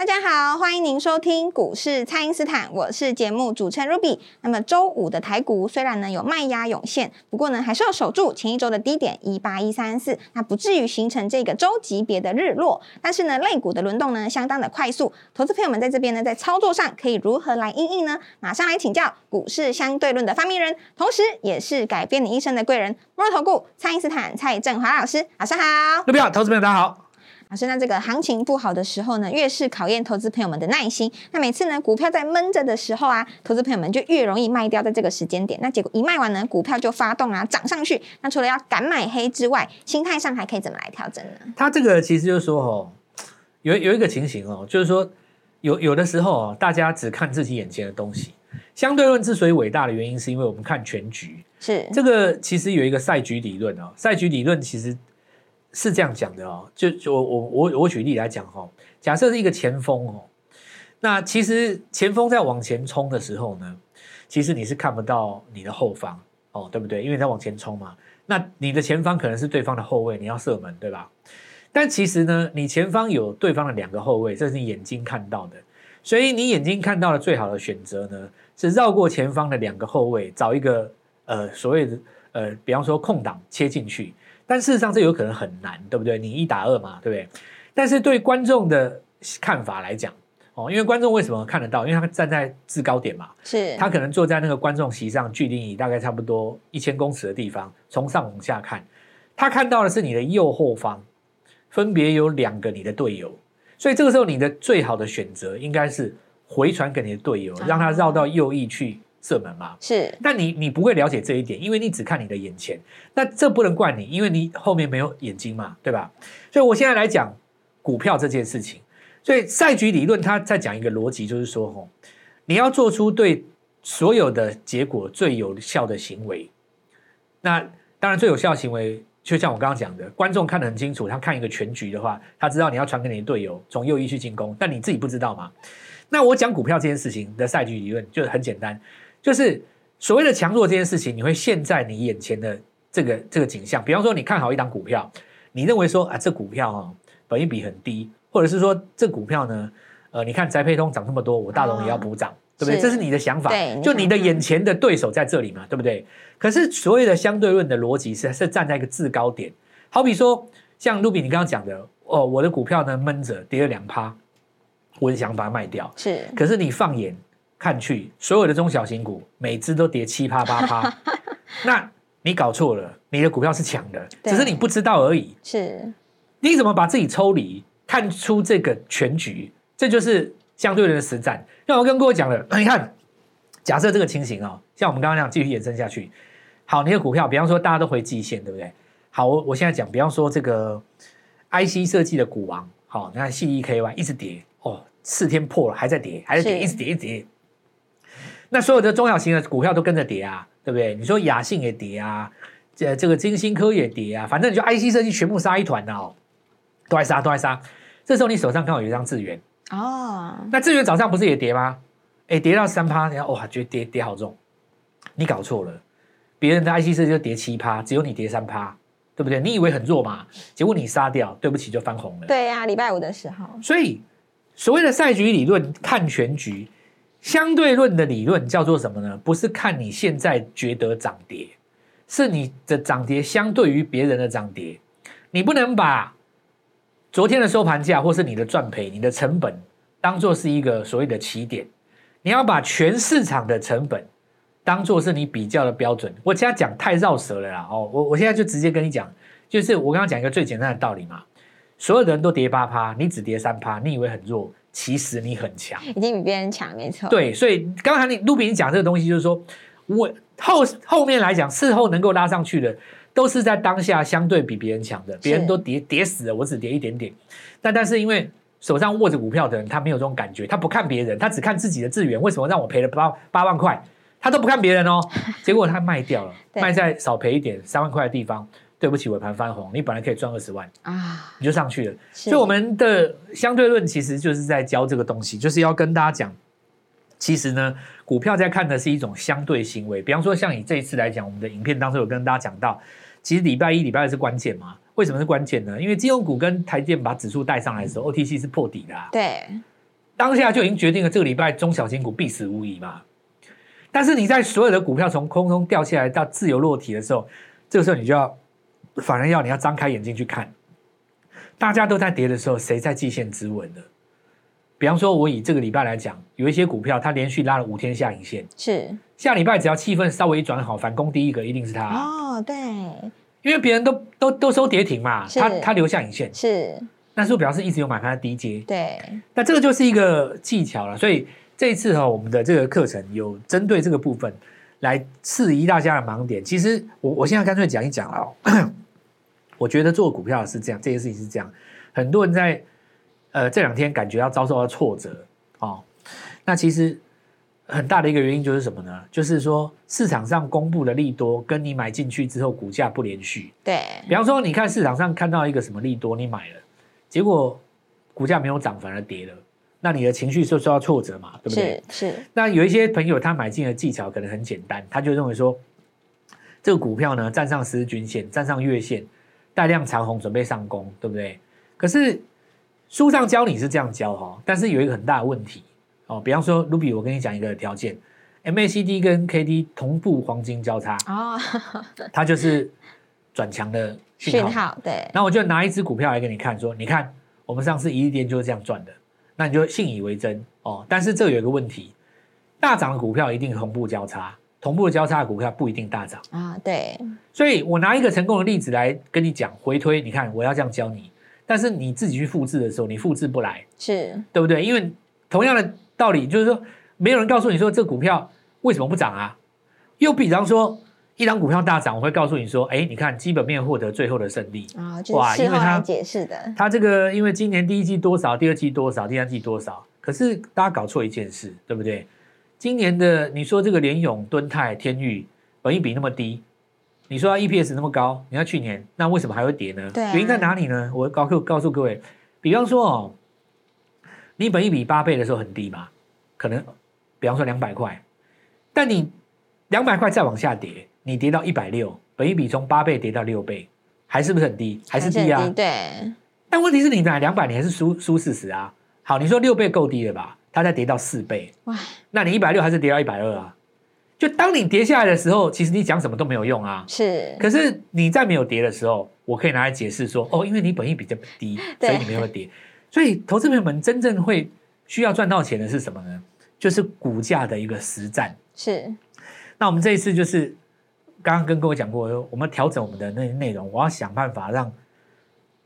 大家好，欢迎您收听股市蔡因斯坦，我是节目主持人 Ruby。那么周五的台股虽然呢有卖压涌现，不过呢还是要守住前一周的低点一八一三四，那不至于形成这个周级别的日落。但是呢，类股的轮动呢相当的快速，投资朋友们在这边呢在操作上可以如何来应应呢？马上来请教股市相对论的发明人，同时也是改变你一生的贵人——摩尔投顾蔡因斯坦蔡振华老师，早上好。各位好，投资朋友大家好。老师，那这个行情不好的时候呢，越是考验投资朋友们的耐心。那每次呢，股票在闷着的时候啊，投资朋友们就越容易卖掉，在这个时间点。那结果一卖完呢，股票就发动啊，涨上去。那除了要敢买黑之外，心态上还可以怎么来调整呢？他这个其实就是说哦，有有一个情形哦，就是说有有的时候哦，大家只看自己眼前的东西。相对论之所以伟大的原因，是因为我们看全局。是这个其实有一个赛局理论哦，赛局理论其实。是这样讲的哦，就就我我我我举例来讲哈，假设是一个前锋哦，那其实前锋在往前冲的时候呢，其实你是看不到你的后方哦，对不对？因为在往前冲嘛，那你的前方可能是对方的后卫，你要射门对吧？但其实呢，你前方有对方的两个后卫，这是你眼睛看到的，所以你眼睛看到的最好的选择呢，是绕过前方的两个后卫，找一个呃所谓的呃，比方说空档切进去。但事实上，这有可能很难，对不对？你一打二嘛，对不对？但是对观众的看法来讲，哦，因为观众为什么看得到？因为他站在制高点嘛，是他可能坐在那个观众席上，距离你大概差不多一千公尺的地方，从上往下看，他看到的是你的右后方，分别有两个你的队友，所以这个时候你的最好的选择应该是回传给你的队友，让他绕到右翼去。射门嘛，是，但你你不会了解这一点，因为你只看你的眼前，那这不能怪你，因为你后面没有眼睛嘛，对吧？所以我现在来讲股票这件事情，所以赛局理论它在讲一个逻辑，就是说，吼，你要做出对所有的结果最有效的行为。那当然最有效的行为，就像我刚刚讲的，观众看得很清楚，他看一个全局的话，他知道你要传给你的队友从右翼去进攻，但你自己不知道嘛？那我讲股票这件事情的赛局理论就很简单。就是所谓的强弱这件事情，你会现在你眼前的这个这个景象，比方说你看好一档股票，你认为说啊这股票啊本益比很低，或者是说这股票呢，呃你看宅配通涨这么多，我大龙也要补涨，对不对？这是你的想法，就你的眼前的对手在这里嘛，对不对？可是所谓的相对论的逻辑是是站在一个制高点，好比说像卢比你刚刚讲的，哦我的股票呢闷着跌了两趴，我想把它卖掉，是，可是你放眼。看去，所有的中小型股每只都跌七趴八趴，那你搞错了，你的股票是强的，只是你不知道而已。是，你怎么把自己抽离，看出这个全局？这就是相对论的实战。那我跟各位讲了，你看，假设这个情形哦，像我们刚刚那样继续延伸下去，好，你的股票，比方说大家都回季线，对不对？好，我我现在讲，比方说这个 IC 设计的股王，好，你看 C E K Y 一直跌，哦，四天破了，还在跌，还在跌，一直跌，一直跌。那所有的中小型的股票都跟着跌啊，对不对？你说雅信也跌啊，这这个金星科也跌啊，反正你就 IC 设计全部杀一团哦，都在杀，都在杀。这时候你手上刚好有一张智源哦，那智源早上不是也跌吗？哎，跌到三趴，然后哇，觉得跌跌好重，你搞错了，别人的 IC 设计就跌七趴，只有你跌三趴，对不对？你以为很弱嘛，结果你杀掉，对不起，就翻红了。对呀，礼拜五的时候。所以所谓的赛局理论，看全局。相对论的理论叫做什么呢？不是看你现在觉得涨跌，是你的涨跌相对于别人的涨跌。你不能把昨天的收盘价或是你的赚赔、你的成本当做是一个所谓的起点，你要把全市场的成本当做是你比较的标准。我现在讲太绕舌了啦！哦，我我现在就直接跟你讲，就是我刚刚讲一个最简单的道理嘛。所有的人都跌八趴，你只跌三趴，你以为很弱？其实你很强，已经比别人强，没错。对，所以刚才你卢比你讲这个东西，就是说我后后面来讲，事后能够拉上去的，都是在当下相对比别人强的，别人都跌跌死了，我只跌一点点。但但是因为手上握着股票的人，他没有这种感觉，他不看别人，他只看自己的资源。为什么让我赔了八八万块？他都不看别人哦，结果他卖掉了，对卖在少赔一点三万块的地方。对不起，尾盘翻红，你本来可以赚二十万，啊，你就上去了。所所以我们的相对论其实就是在教这个东西，就是要跟大家讲，其实呢，股票在看的是一种相对行为。比方说，像你这一次来讲，我们的影片当中有跟大家讲到，其实礼拜一、礼拜二是关键嘛？为什么是关键呢？因为金融股跟台电把指数带上来的时候，OTC 是破底的、啊，对，当下就已经决定了这个礼拜中小型股必死无疑嘛。但是你在所有的股票从空中掉下来到自由落体的时候，这个时候你就要，反而要你要张开眼睛去看，大家都在跌的时候，谁在季线止稳的？比方说，我以这个礼拜来讲，有一些股票它连续拉了五天下影线，是。下礼拜只要气氛稍微一转好，反攻第一个一定是它，哦，对，因为别人都都都收跌停嘛，是。它它留下影线，是，那是不是表示一直有买盘的低阶？对，那这个就是一个技巧了，所以这一次哈、我们的这个课程有针对这个部分来质疑大家的盲点。其实我我现在干脆讲一讲了、哦，我觉得做股票是这样，这件事情是这样，很多人在呃这两天感觉要遭受到挫折哦，那其实很大的一个原因就是什么呢？就是说市场上公布的利多跟你买进去之后股价不连续，对，比方说，你看市场上看到一个什么利多，你买了，结果股价没有涨，反而跌了，那你的情绪就受到挫折嘛，对不对是？是，那有一些朋友他买进的技巧可能很简单，他就认为说，这个股票呢站上十日均线，站上月线，带量长红，准备上攻，对不对？可是书上教你是这样教哈，但是有一个很大的问题哦，比方说，Ruby，我跟你讲一个条件，MACD 跟 KD 同步黄金交叉，哦，它就是转强的讯号。对，那我就拿一只股票来给你看，说你看我们上次一日店就是这样赚的，那你就信以为真哦。但是这有一个问题，大涨的股票一定同步交叉，同步交叉的股票不一定大涨。啊，对，所以我拿一个成功的例子来跟你讲回推，你看我要这样教你，但是你自己去复制的时候，你复制不来，是，对不对？因为同样的道理，就是说没有人告诉你说这股票为什么不涨啊。又比方说一张股票大涨，我会告诉你说，哎，你看基本面获得最后的胜利。啊，就哇因为它是事后来解释的，它这个因为今年第一季多少，第二季多少，第三季多少，可是大家搞错一件事，对不对？今年的你说这个联咏、敦泰、天域，本益比那么低，你说它 EPS 那么高，你看去年那为什么还会跌呢？对啊原因在哪里呢？我告诉告诉各位，比方说哦，你本益比八倍的时候很低嘛，可能比方说两百块，但你两百块再往下跌，你跌到一百六，本益比从八倍跌到六倍，还是不是很低？还是低啊？很对，但问题是你买两百，你还是输输四十啊。好，你说六倍够低了吧？它再跌到四倍，哇，那你一百六还是跌到一百二啊？就当你跌下来的时候，其实你讲什么都没有用啊。是，可是你在没有跌的时候，我可以拿来解释说，哦，因为你本益比较低，所以你没有跌。所以投资朋友们真正会需要赚到钱的是什么呢？就是股价的一个实战。是，那我们这一次就是刚刚跟各位讲过，我们调整我们的那内容，我要想办法让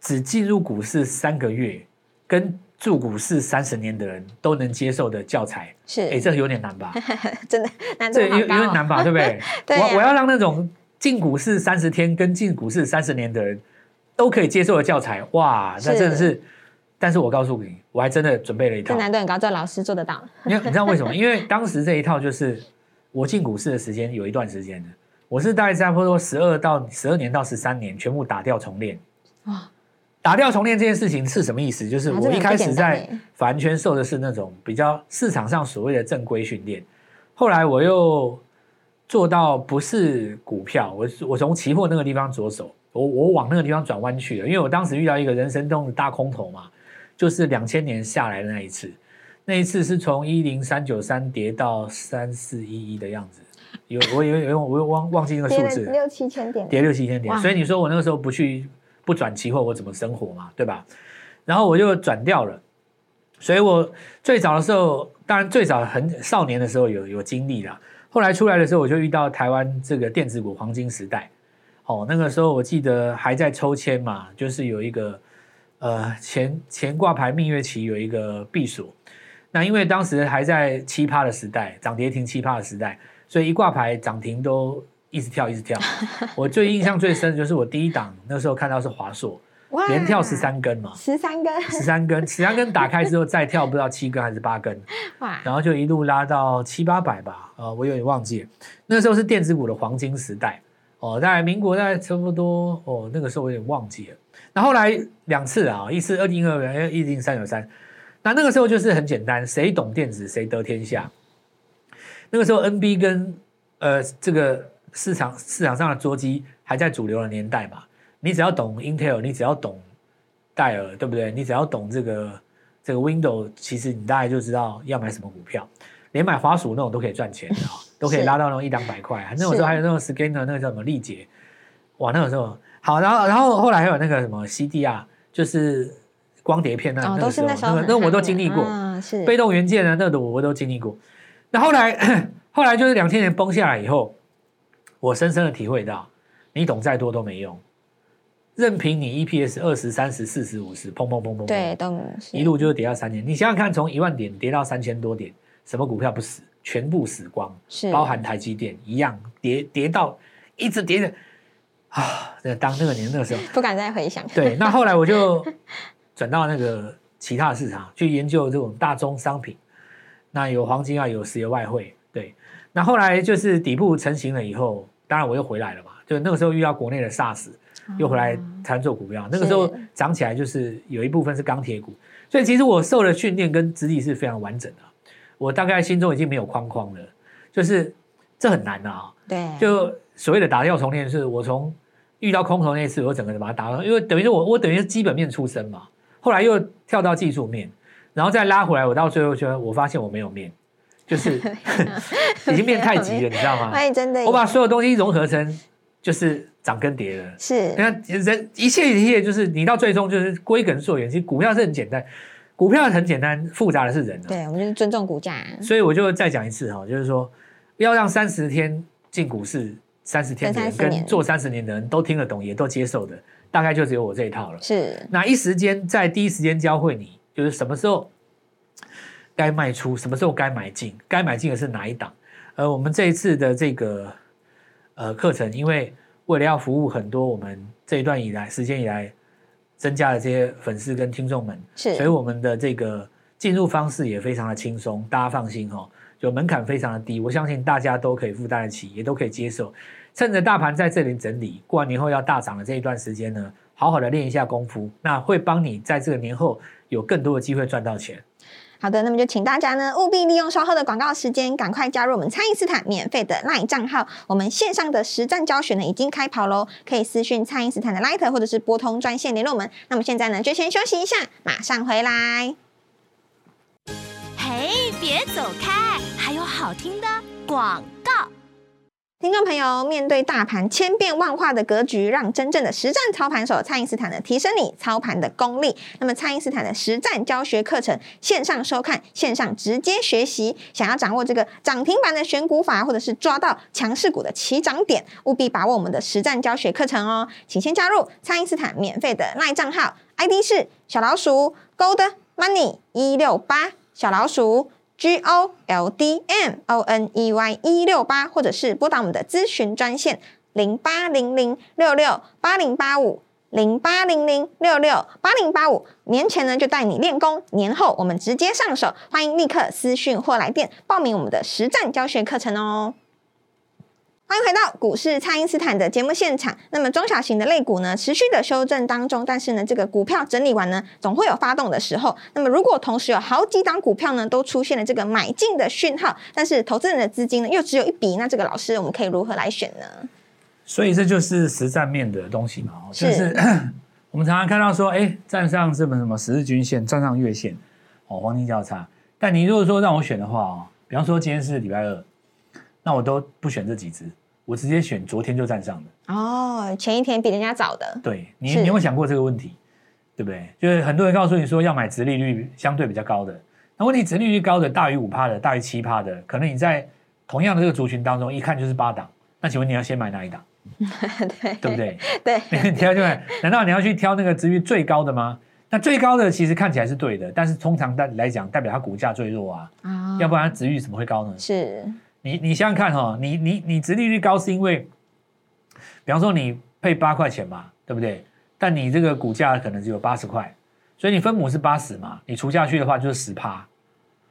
只进入股市三个月跟住股市三十年的人都能接受的教材。是，哎，这有点难吧？真的难度这有有点难吧？对不对？对啊我我要让那种进股市三十天跟进股市三十年的人都可以接受的教材，哇，那真的是。但是我告诉你，我还真的准备了一这套。难度很高，这老师做得到，因为你知道为什么？因为当时这一套就是我进股市的时间有一段时间的，我是大概差不多十二到十二年到十三年，全部打掉重练。哇，打掉重练这件事情是什么意思？就是我一开始在凡圈受的是那种比较市场上所谓的正规训练，后来我又做到不是股票，我我从期货那个地方着手，我我往那个地方转弯去了，因为我当时遇到一个人生中的大空头嘛，就是两千年下来的那一次，那一次是从一零三九三跌到三四一一的样子，有我有有我有忘忘记那个数字，六七千点，跌六七千点，所以你说我那个时候不去不转期货，我怎么生活嘛，对吧？然后我就转掉了，所以我最早的时候，当然最早很少年的时候有有经历啦，后来出来的时候我就遇到台湾这个电子股黄金时代，哦，那个时候我记得还在抽签嘛，就是有一个呃前前挂牌蜜月期有一个避暑，那因为当时还在奇葩的时代，涨跌停奇葩的时代，所以一挂牌涨停都一直跳一直跳。我最印象最深的就是我第一档那时候看到是华硕，哇连跳十三根嘛，十三根，十三根，十三根打开之后再跳不知道七根还是八根，哇，然后就一路拉到七八百吧，啊、我有点忘记了，那时候是电子股的黄金时代，哦，大概民国大概差不多，哦，那个时候我有点忘记了。那后来两次啊，一次二零二二，一零三九三，那那个时候就是很简单，谁懂电子谁得天下。那个时候 NB 跟呃这个市场市场上的桌机还在主流的年代嘛，你只要懂 Intel，你只要懂戴尔，对不对？你只要懂这个这个 Windows，其实你大概就知道要买什么股票，连买滑鼠那种都可以赚钱的啊、都可以拉到那种一两百块。那种时候还有那种 Scanner，那个叫什么力捷，哇，那个时候好，然后然后后来还有那个什么 CDR，就是光碟片那、哦，那个时候那那个那我都经历过。嗯，是被动元件啊，那个我都经历过。那后来 后来就是两千年崩下来以后，我深深的体会到，你懂再多都没用，任凭你 EPS 二十、三十、四十、五十，砰砰砰砰砰，对，一路就是跌到三年。你想想看，从一万点跌到三千多点，什么股票不死？全部死光，是包含台积电一样跌跌到一直跌的啊！那当那个年那个时候，不敢再回想，对，那后来我就转到那个其他的市场去研究这种大宗商品，那有黄金啊，有石油外汇，对。那后来就是底部成型了以后，当然我又回来了嘛，就那个时候遇到国内的 SARS，又回来参做股票，那个时候是。涨起来就是有一部分是钢铁股，所以其实我受的训练跟资历是非常完整的，我大概心中已经没有框框了，就是这很难啊，对，就所谓的打掉重练，是我从遇到空头那次，我整个把它打掉，因为等于是我我等于是基本面出身嘛，后来又跳到技术面，然后再拉回来，我到最后觉得我发现我没有面，就是 已经变太极了，你知道吗？哎，真的，我把所有东西融合成就是涨跟跌了。是你看人一切一切就是你到最终就是归根溯源，其实股票是很简单，股票很简单，复杂的是人啊。对，我们就是尊重股价，所以我就再讲一次哈，就是说要让三十天进股市三十天的人跟30年跟做三十年的人都听得懂，也都接受的，大概就只有我这一套了。是那一时间在第一时间教会你，就是什么时候该卖出，什么时候该买进，该买进的是哪一档。而我们这一次的这个呃课程，因为为了要服务很多我们这一段以来时间以来增加的这些粉丝跟听众们，是，所以我们的这个进入方式也非常的轻松，大家放心哦，就门槛非常的低，我相信大家都可以负担得起，也都可以接受。趁着大盘在这里整理，过完年后要大涨的这一段时间呢，好好的练一下功夫，那会帮你在这个年后有更多的机会赚到钱。好的，那么就请大家呢务必利用稍后的广告时间，赶快加入我们餐饮斯坦免费的 LINE 账号。我们线上的实战教学呢已经开跑喽，可以私讯餐饮斯坦的 Light，或者是拨通专线联络我们。那么现在呢就先休息一下，马上回来。嘿，别走开，还有好听的广告。听众朋友，面对大盘千变万化的格局，让真正的实战操盘手蔡因斯坦呢提升你操盘的功力。那么，蔡因斯坦的实战教学课程线上收看，线上直接学习。想要掌握这个涨停板的选股法，或者是抓到强势股的起涨点，务必把握我们的实战教学课程哦。请先加入蔡因斯坦免费的赖账号，ID 是小老鼠 Gold Money 一六八小老鼠。G O L D M O N E Y 一六八，或者是拨打我们的咨询专线零八零零六六八零八五零八零零六六八零八五。年前呢就带你练功，年后我们直接上手。欢迎立刻私讯或来电报名我们的实战教学课程哦。欢迎回到股市，蔡因斯坦的节目现场。那么中小型的类股呢，持续的修正当中，但是呢，这个股票整理完呢，总会有发动的时候。那么如果同时有好几档股票呢，都出现了这个买进的讯号，但是投资人的资金呢又只有一笔，那这个老师我们可以如何来选呢？所以这就是实战面的东西嘛，就是我们常常看到说，哎，站上什么什么十日均线，站上月线，哦，黄金交叉。但你如果说让我选的话哦，比方说今天是礼拜二，那我都不选这几只，我直接选昨天就站上的。哦，前一天比人家早的，对你，你有没有想过这个问题？对不对？就是很多人告诉你说要买殖利率相对比较高的，那问题殖利率高的大于五趴的，大于七趴的，可能你在同样的这个族群当中，一看就是八档。那请问你要先买哪一档？对对不？对？对，你挑就买，难道你要去挑那个值率最高的吗？那最高的其实看起来是对的，但是通常代来讲，代表它股价最弱啊，啊要不然它殖率怎么会高呢？是你你想想看哈、哦，你你你殖利率高是因为，比方说你配八块钱嘛，对不对？但你这个股价可能只有八十块，所以你分母是八十嘛，你除下去的话就是十趴。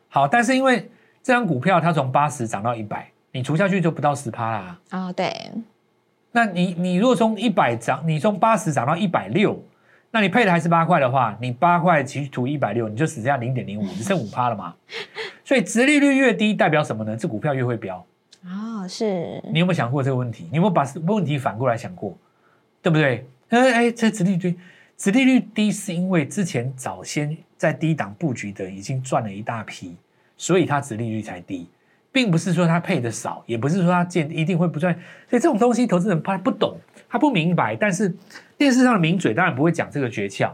好，但是因为这张股票它从八十涨到一百，你除下去就不到十趴啦。哦，对，那你你如果从一百涨，你从八十涨到一百六，那你配的还是八块的话，你八块其实除一百六，你就只剩下零点零五，只剩五趴了嘛。所以殖利率越低，代表什么呢？这股票越会飙。哦，是，你有没有想过这个问题？你有没有把问题反过来想过？对不对？哎哎，这殖利率殖利率低，是因为之前早先在低档布局的已经赚了一大批，所以它殖利率才低，并不是说它配的少，也不是说它见一定会不赚。所以这种东西，投资人他不懂，他不明白。但是电视上的名嘴当然不会讲这个诀窍，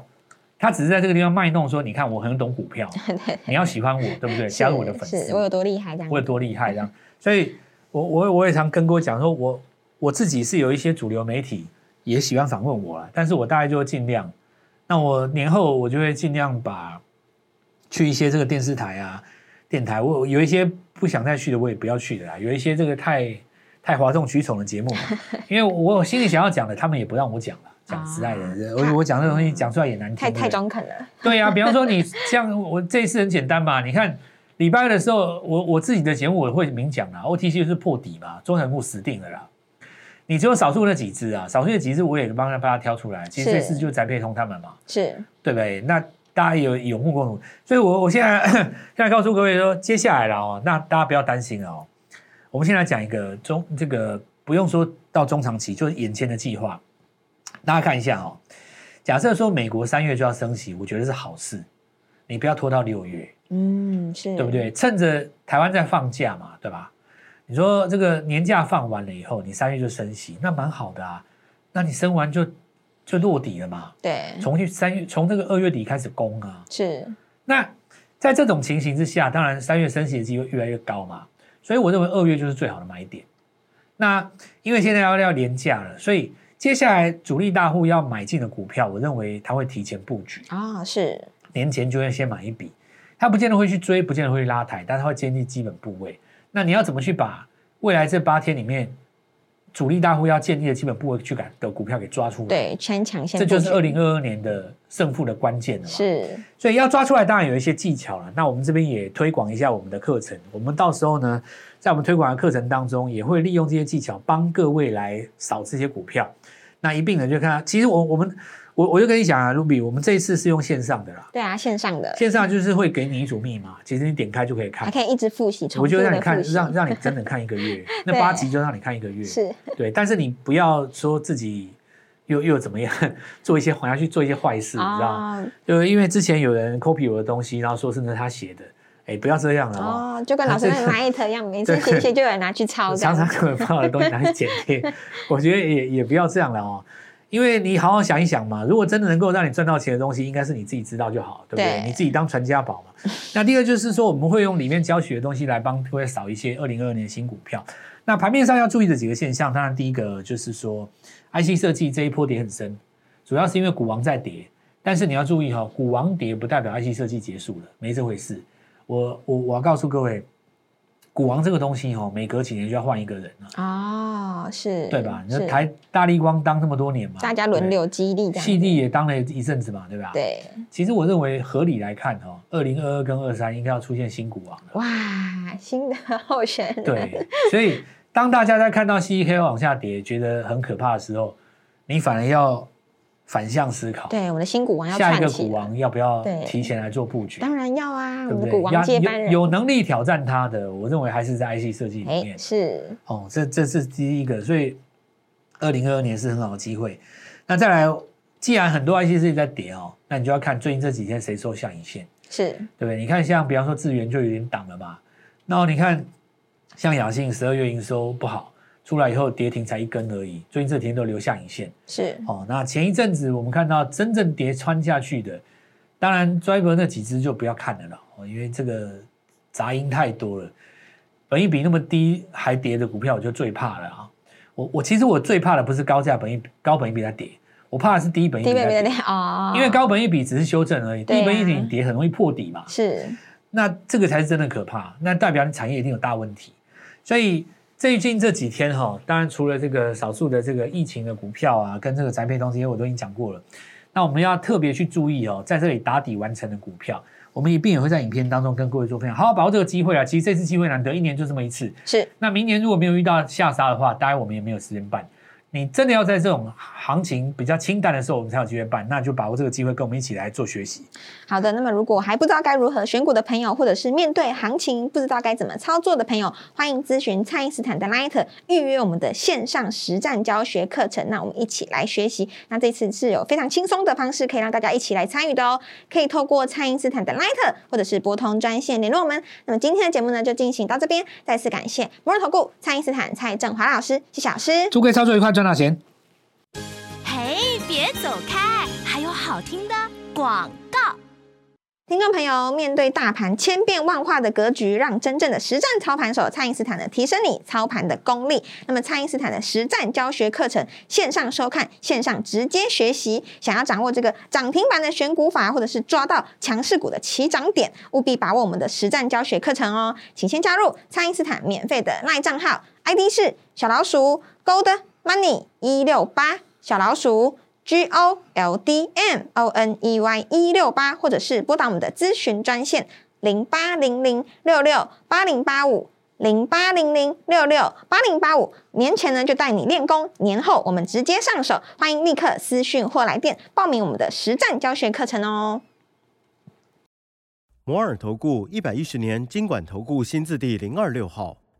他只是在这个地方卖弄说：你看我很懂股票，你要喜欢我，对不对？加入我的粉丝，我有多厉害这样，我有多厉害这样。所以我我我也常跟各位讲说，我我自己是有一些主流媒体。也喜欢访问我了，但是我大概就会尽量。那我年后我就会尽量把去一些这个电视台啊、电台，我有一些不想再去的，我也不要去的啦。有一些这个太太哗众取宠的节目，因为我心里想要讲的，他们也不让我讲了。讲实在的，我我讲这东西讲出来也难听，太太中肯了。对呀，比方说你像我这一次很简单嘛，你看礼拜二的时候，我我自己的节目我会明讲啦，OTC 是破底嘛，中成股死定了啦。你只有少数那几只啊，少数那几只我也帮他把它挑出来。其实这次就翟佩通他们嘛，是对不对？那大家有有目共睹，所以我我现在 现在告诉各位说，接下来了哦，那大家不要担心哦。我们先来讲一个中这个不用说到中长期，就是眼前的计划。大家看一下哦，假设说美国三月就要升息，我觉得是好事，你不要拖到六月，嗯，是对不对？趁着台湾在放假嘛，对吧？你说这个年假放完了以后，你三月就升息，那蛮好的啊。那你升完就就落底了嘛？对，从去三月从这个二月底开始攻啊。是。那在这种情形之下，当然三月升息的机会越来越高嘛。所以我认为二月就是最好的买点。那因为现在要要年假了，所以接下来主力大户要买进的股票，我认为他会提前布局啊。是。年前就会先买一笔，他不见得会去追，不见得会去拉抬，但他会建立基本部位。那你要怎么去把未来这八天里面主力大户要建立的基本部位去改的股票给抓出来？对，全抢先，这就是二零二二年的胜负的关键了。是，所以要抓出来，当然有一些技巧了。那我们这边也推广一下我们的课程。我们到时候呢，在我们推广的课程当中，也会利用这些技巧帮各位来扫这些股票。那一并呢，就看，其实我我们。我我就跟你讲啊，Ruby，我们这一次是用线上的啦。对啊，线上的。线上就是会给你一组密码，其实你点开就可以看，还可以一直复习。我就让你看，让让你整整看一个月，那八集就让你看一个月。是。对，但是你不要说自己又又怎么样，做一些好像去做一些坏事，你知道吗？就因为之前有人 copy 我的东西，然后说是那他写的，哎，不要这样了哦。就跟老师那 Light 一样，每次写写就有人拿去抄，常常可能把我的东西拿去剪贴，我觉得也也不要这样了哦。因为你好好想一想嘛，如果真的能够让你赚到钱的东西，应该是你自己知道就好，对不对？你自己当传家宝嘛。那第二就是说，我们会用里面教学的东西来帮各位扫一些二零二二年新股票。那盘面上要注意的几个现象，当然第一个就是说，IC 设计这一波跌很深，主要是因为股王在跌。但是你要注意哈，股王跌不代表 IC 设计结束了，没这回事。我我我要告诉各位。股王这个东西哦，每隔几年就要换一个人了啊，是对吧？你说台大力光当这么多年嘛，大家轮流激励，细力也当了一阵子嘛，对吧？对。其实我认为合理来看哦，二零二二跟二三应该要出现新股王了。哇，新的候选人。对，所以当大家在看到 CEK 往下跌，觉得很可怕的时候，你反而要。反向思考，对我们的新股王要下一个股王要不要提前来做布局？当然要啊，我们的股王接班人有能力挑战他的，我认为还是在 IC 设计里面是哦，这这是第一个，所以二零二二年是很好的机会。那再来，既然很多 IC 设计在跌哦，那你就要看最近这几天谁收下影线，是对不对？你看像比方说智源就有点挡了嘛，然后你看像雅信十二月营收不好。出来以后跌停才一根而已，最近这几天都留下影线。是哦，那前一阵子我们看到真正跌穿下去的，当然 driver 那几只就不要看了了哦，因为这个杂音太多了。本益比那么低还跌的股票，我就最怕了啊！我我其实我最怕的不是高价本益高本益比它跌，我怕的是低本益比它跌哦，因为高本益比只是修正而已，低本益比跌很容易破底嘛。是，那这个才是真的可怕，那代表你产业一定有大问题，所以。最近这几天哈，当然除了这个少数的这个疫情的股票啊，跟这个宅配东西，我都已经讲过了。那我们要特别去注意哦，在这里打底完成的股票，我们一并也会在影片当中跟各位做分享。好好把握这个机会啊！其实这次机会难得，一年就这么一次。是，那明年如果没有遇到下杀的话，当然我们也没有时间办。你真的要在这种行情比较清淡的时候，我们才有机会办，那就把握这个机会，跟我们一起来做学习。好的，那么如果还不知道该如何选股的朋友，或者是面对行情不知道该怎么操作的朋友，欢迎咨询蔡因斯坦的 Light 预约我们的线上实战教学课程。那我们一起来学习。那这次是有非常轻松的方式，可以让大家一起来参与的哦。可以透过蔡因斯坦的 Light，或者是拨通专线联络我们。那么今天的节目呢，就进行到这边。再次感谢摩尔投顾蔡因斯坦蔡振华老师，谢谢老师。祝各位操作愉快，赚大钱。嘿，别走开，还有好听的广告。听众朋友，面对大盘千变万化的格局，让真正的实战操盘手蔡因斯坦呢提升你操盘的功力。那么，蔡因斯坦的实战教学课程线上收看，线上直接学习。想要掌握这个涨停板的选股法，或者是抓到强势股的起涨点，务必把握我们的实战教学课程哦。请先加入蔡因斯坦免费的赖账号，ID 是小老鼠 Gold Money 一六八小老鼠。G O L D M O N E Y 一六八，或者是拨打我们的咨询专线零八零零六六八零八五零八零零六六八零八五。年前呢就带你练功，年后我们直接上手。欢迎立刻私讯或来电报名我们的实战教学课程哦。摩尔投顾一百一十年经管投顾新字第零二六号。